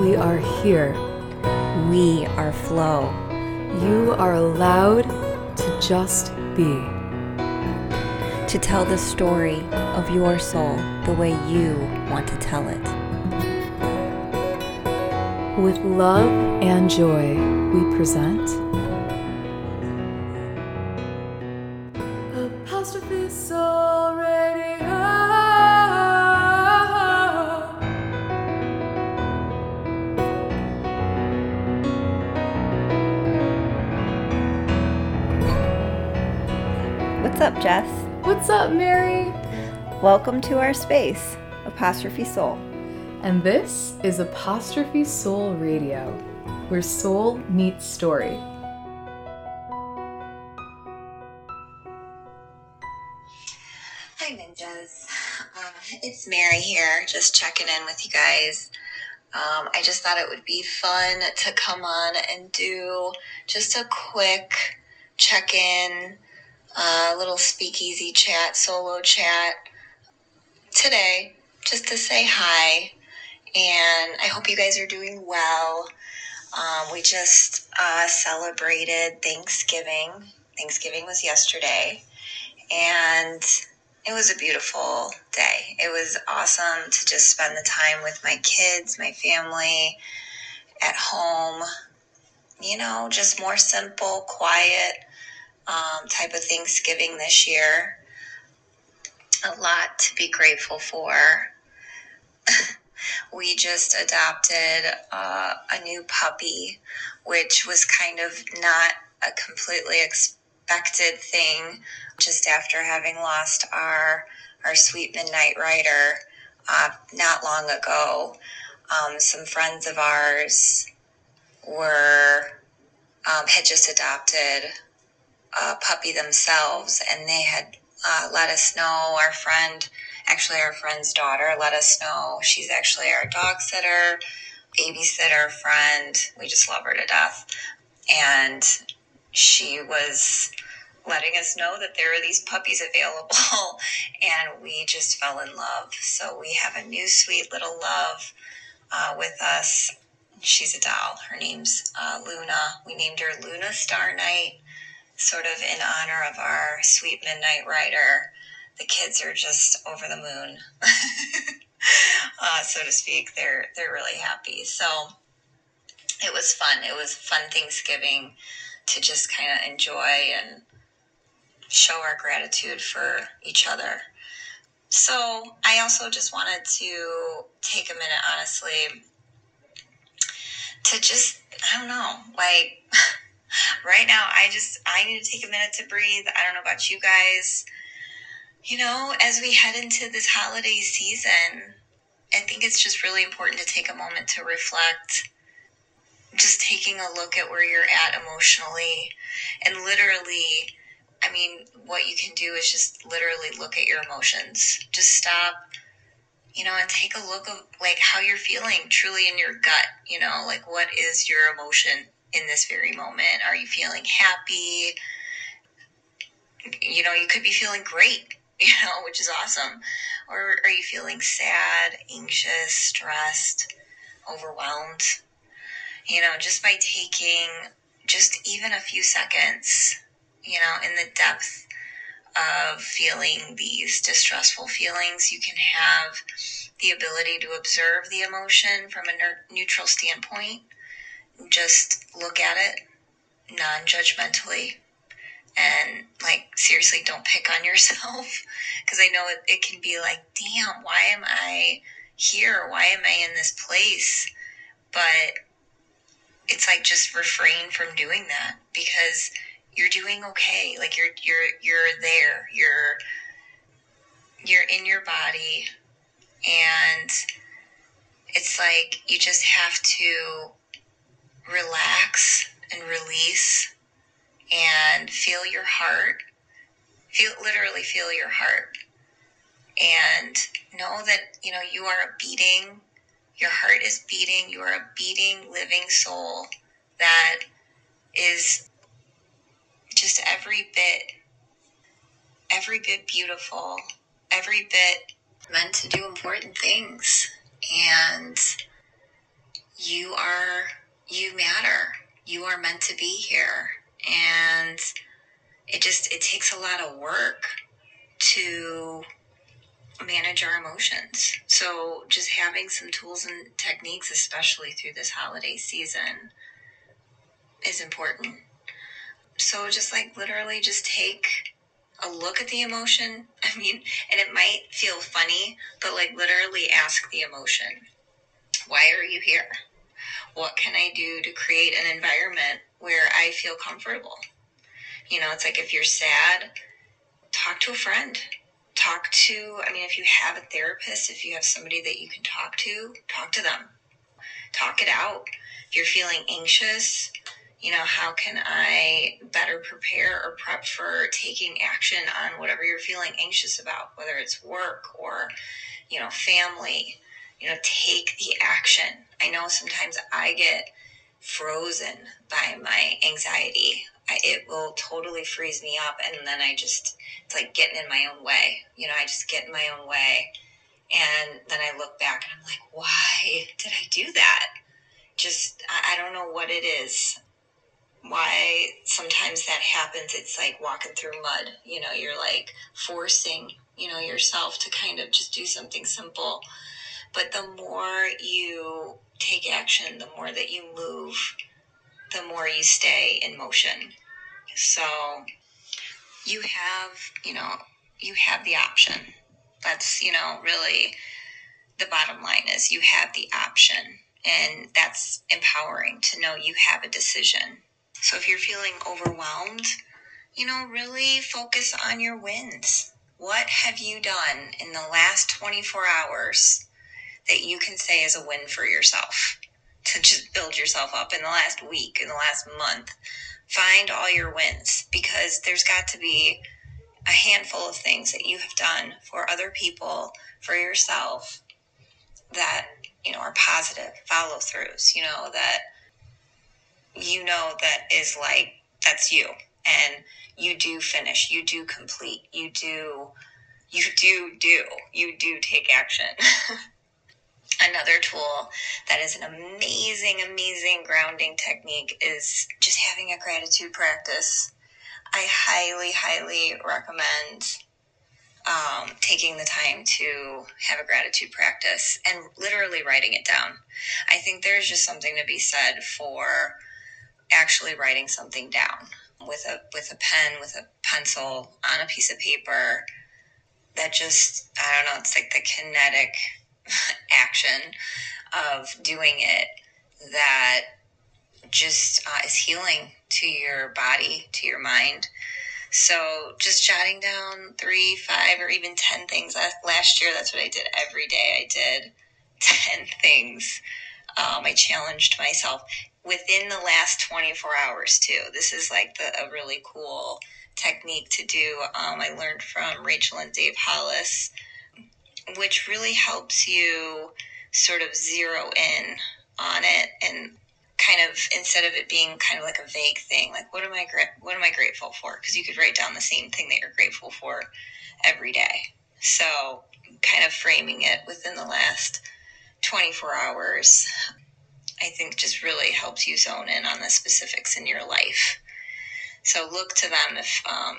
We are here. We are flow. You are allowed to just be. To tell the story of your soul the way you want to tell it. With love and joy, we present up, Jess? What's up, Mary? Welcome to our space, Apostrophe Soul. And this is Apostrophe Soul Radio, where soul meets story. Hi, ninjas. Uh, it's Mary here, just checking in with you guys. Um, I just thought it would be fun to come on and do just a quick check in, uh, little speakeasy chat, solo chat today, just to say hi. And I hope you guys are doing well. Um, we just uh, celebrated Thanksgiving. Thanksgiving was yesterday. And it was a beautiful day. It was awesome to just spend the time with my kids, my family, at home. You know, just more simple, quiet um, type of Thanksgiving this year. A lot to be grateful for. we just adopted uh, a new puppy, which was kind of not a completely expected thing just after having lost our our sweet midnight rider uh, not long ago. Um, some friends of ours were um, had just adopted puppy themselves, and they had uh, let us know. Our friend, actually our friend's daughter, let us know. She's actually our dog sitter, babysitter friend. We just love her to death, and she was letting us know that there are these puppies available and we just fell in love. So we have a new sweet little love uh, with us. She's a doll. Her name's uh, luna. We named her luna star night sort of in honor of our sweet midnight rider. The kids are just over the moon uh, so to speak. They're they're really happy. So it was fun. It was fun thanksgiving to just kind of enjoy and show our gratitude for each other. So, I also just wanted to take a minute, honestly, to just, I don't know, like right now, I just, I need to take a minute to breathe. I don't know about you guys. You know, as we head into this holiday season, I think it's just really important to take a moment to reflect just taking a look at where you're at emotionally and literally i mean what you can do is just literally look at your emotions just stop you know and take a look of like how you're feeling truly in your gut you know like what is your emotion in this very moment? Are you feeling happy? You know you could be feeling great you know which is awesome. Or are you feeling sad anxious stressed overwhelmed? You know, just by taking just even a few seconds, you know, in the depth of feeling these distressful feelings, you can have the ability to observe the emotion from a neutral standpoint. Just look at it non judgmentally. And like, seriously, don't pick on yourself. Because I know it, it can be like, damn, why am I here? Why am I in this place? But it's like just refrain from doing that because you're doing okay like you're you're you're there you're you're in your body and it's like you just have to relax and release and feel your heart feel literally feel your heart and know that you know you are a beating Your heart is beating. You are a beating, living soul that is just every bit, every bit beautiful, every bit meant to do important things. And you are, you matter. You are meant to be here. And it just, it takes a lot of work to manage our emotions. So, just having some tools and techniques, especially through this holiday season, is important. So, just like literally just take a look at the emotion. I mean, and it might feel funny, but like literally ask the emotion why are you here? What can I do to create an environment where I feel comfortable? You know, it's like if you're sad, talk to a friend talk to, I mean, if you have a therapist, if you have somebody that you can talk to, talk to them. Talk it out. If you're feeling anxious, you know, how can I better prepare or prep for taking action on whatever you're feeling anxious about, whether it's work or, you know, family? You know, take the action. I know sometimes I get frozen by my anxiety. I, it will totally freeze me up, and then I just it's like getting in my own way. You know, I just get in my own way. And then I look back and I'm like, why did I do that? Just, I, I don't know what it is. Why sometimes that happens. It's like walking through mud. You know, you're like forcing, you know, yourself to kind of just do something simple. But the more you take action, the more that you move, the more you stay in motion. So you have, you know, you have the option. That's, you know, really the bottom line is you have the option. And that's empowering to know you have a decision. So if you're feeling overwhelmed, you know, really focus on your wins. What have you done in the last 24 hours that you can say is a win for yourself? To just build yourself up in the last week, in the last month, find all your wins because there's got to be a handful of things that you have done for other people, for yourself, that, you know, are positive follow throughs, you know, that you know that is like, that's you. And you do finish, you do complete, you do, you do do, you do take action. Another tool that is an amazing, amazing grounding technique is just having a gratitude practice. I highly, highly recommend um, taking the time to have a gratitude practice and literally writing it down. I think there's just something to be said for actually writing something down with a with a pen, with a pencil, on a piece of paper. That just I don't know. It's like the kinetic action of doing it that just uh, is healing to your body, to your mind. So just jotting down three, five, or even 10 things. Last year, that's what I did every day. I did 10 things. Um, I challenged myself within the last 24 hours, too. This is like the, a really cool technique to do. Um, I learned from Rachel and Dave Hollis which really helps you sort of zero in on it and kind of instead of it being kind of like a vague thing like what am i what am i grateful for? Because you could write down the same thing that you're grateful for every day. So kind of framing it within the last 24 hours i think just really helps you zone in on the specifics in your life. So look to them if um,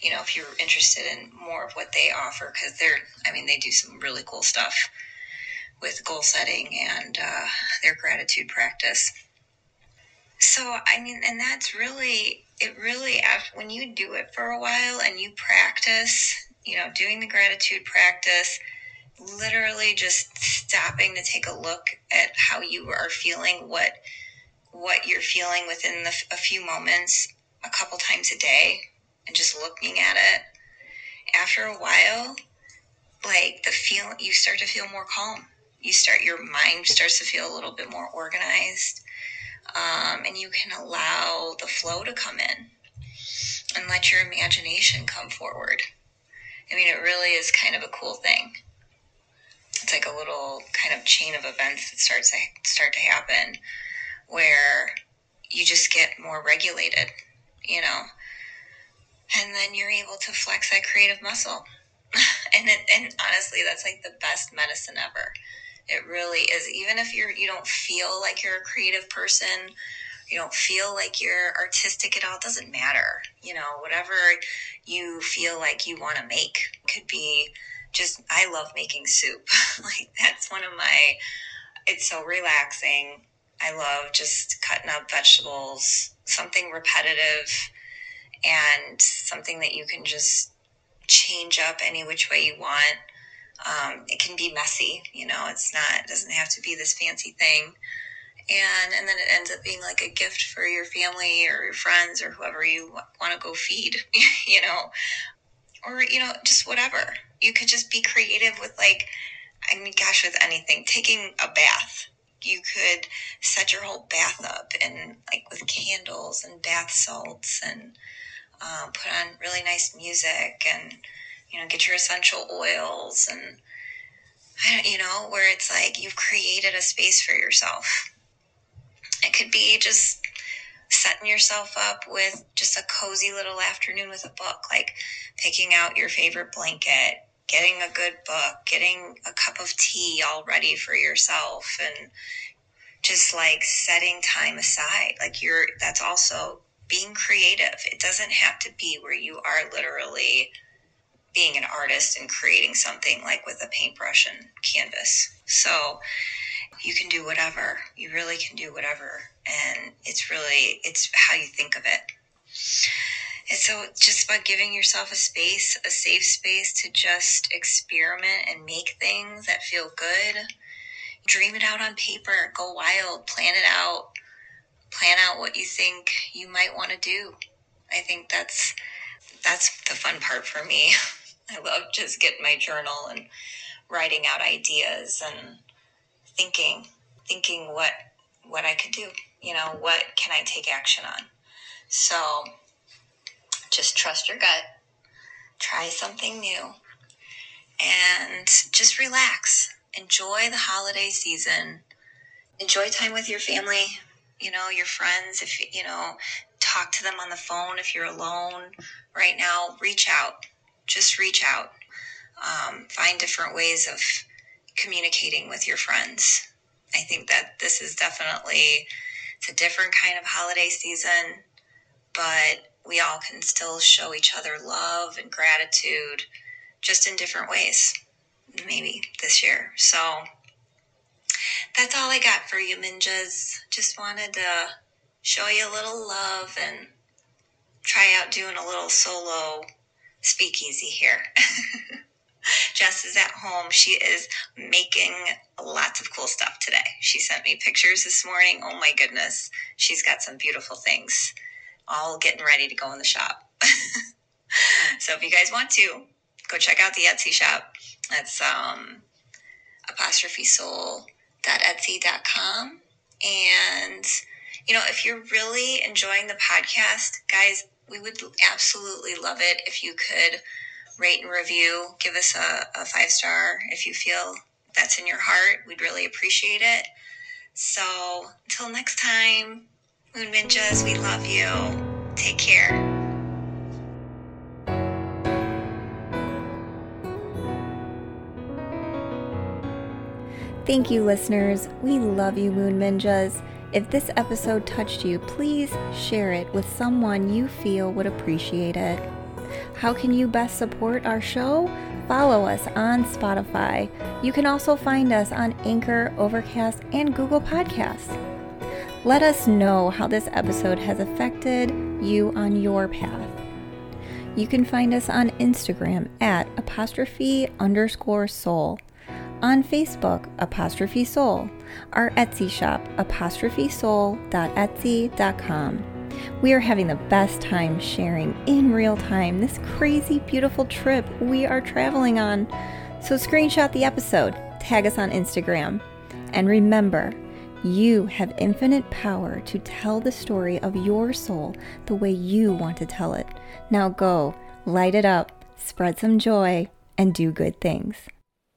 you know, if you're interested in more of what they offer, because they're, I mean, they do some really cool stuff with goal setting and uh, their gratitude practice. So, I mean, and that's really, it really, when you do it for a while and you practice, you know, doing the gratitude practice, literally just stopping to take a look at how you are feeling, what, what you're feeling within the, a few moments, a couple times a day, and just looking at it, after a while, like the feel, you start to feel more calm. You start, your mind starts to feel a little bit more organized. Um, and you can allow the flow to come in and let your imagination come forward. I mean, it really is kind of a cool thing. it's like a little kind of chain of events that starts to start to happen where you just get more regulated, you know, and then you're able to flex that creative muscle. and it, and honestly, that's like the best medicine ever. It really is. Even if you're you don't feel like you're a creative person, you don't feel like you're artistic at all, it doesn't matter. You know, whatever you feel like you want to make could be just I love making soup. like that's one of my it's so relaxing. I love just cutting up vegetables, something repetitive and something that you can just change up any which way you want. Um, it can be messy, you know, it's not, it doesn't have to be this fancy thing. And, and then it ends up being like a gift for your family or your friends or whoever you want to go feed, you know, or, you know, just whatever. You could just be creative with like, I mean, gosh, with anything, taking a bath. You could set your whole bath up and like with candles and bath salts and um, put on really nice music and you know get your essential oils and I don't you know where it's like you've created a space for yourself. It could be just setting yourself up with just a cozy little afternoon with a book like picking out your favorite blanket getting a good book getting a cup of tea all ready for yourself and just like setting time aside. Like you're that's also being creative. It doesn't have to be where you are literally being an artist and creating something like with a paintbrush and canvas. So you can do whatever. You really can do whatever. And it's really, it's how you think of it. And so just about giving yourself a space, a safe space to just experiment and make things that feel good. Dream it out on paper, go wild, plan it out plan out what you think you might want to do. I think that's that's the fun part for me. I love just getting my journal and writing out ideas and thinking thinking what what I could do. You know, what can I take action on? So just trust your gut. Try something new and just relax. Enjoy the holiday season. Enjoy time with your family you know, your friends, if you know, talk to them on the phone if you're alone right now, reach out. Just reach out. Um, find different ways of communicating with your friends. I think that this is definitely it's a different kind of holiday season, but we all can still show each other love and gratitude just in different ways maybe this year. So that's all I got for you, Minjas. Just wanted to show you a little love and try out doing a little solo speakeasy here. Jess is at home. She is making lots of cool stuff today. She sent me pictures this morning. Oh my goodness. She's got some beautiful things all getting ready to go in the shop. so if you guys want to, go check out the Etsy shop. That's um, apostrophe soul etsy.com. And, you know, if you're really enjoying the podcast, guys, we would absolutely love it if you could rate and review, give us a, a five star if you feel that's in your heart. We'd really appreciate it. So until next time, Moon Minjas, we love you. Take care. Thank you, listeners. We love you, Moon Minjas. If this episode touched you, please share it with someone you feel would appreciate it. How can you best support our show? Follow us on Spotify. You can also find us on Anchor, Overcast, and Google Podcasts. Let us know how this episode has affected you on your path. You can find us on Instagram at apostrophe underscore soul on Facebook, apostrophe soul, our Etsy shop, apostrophesoul.etsy.com. We are having the best time sharing in real time this crazy, beautiful trip we are traveling on. So, screenshot the episode, tag us on Instagram, and remember, you have infinite power to tell the story of your soul the way you want to tell it. Now go, light it up, spread some joy, and do good things.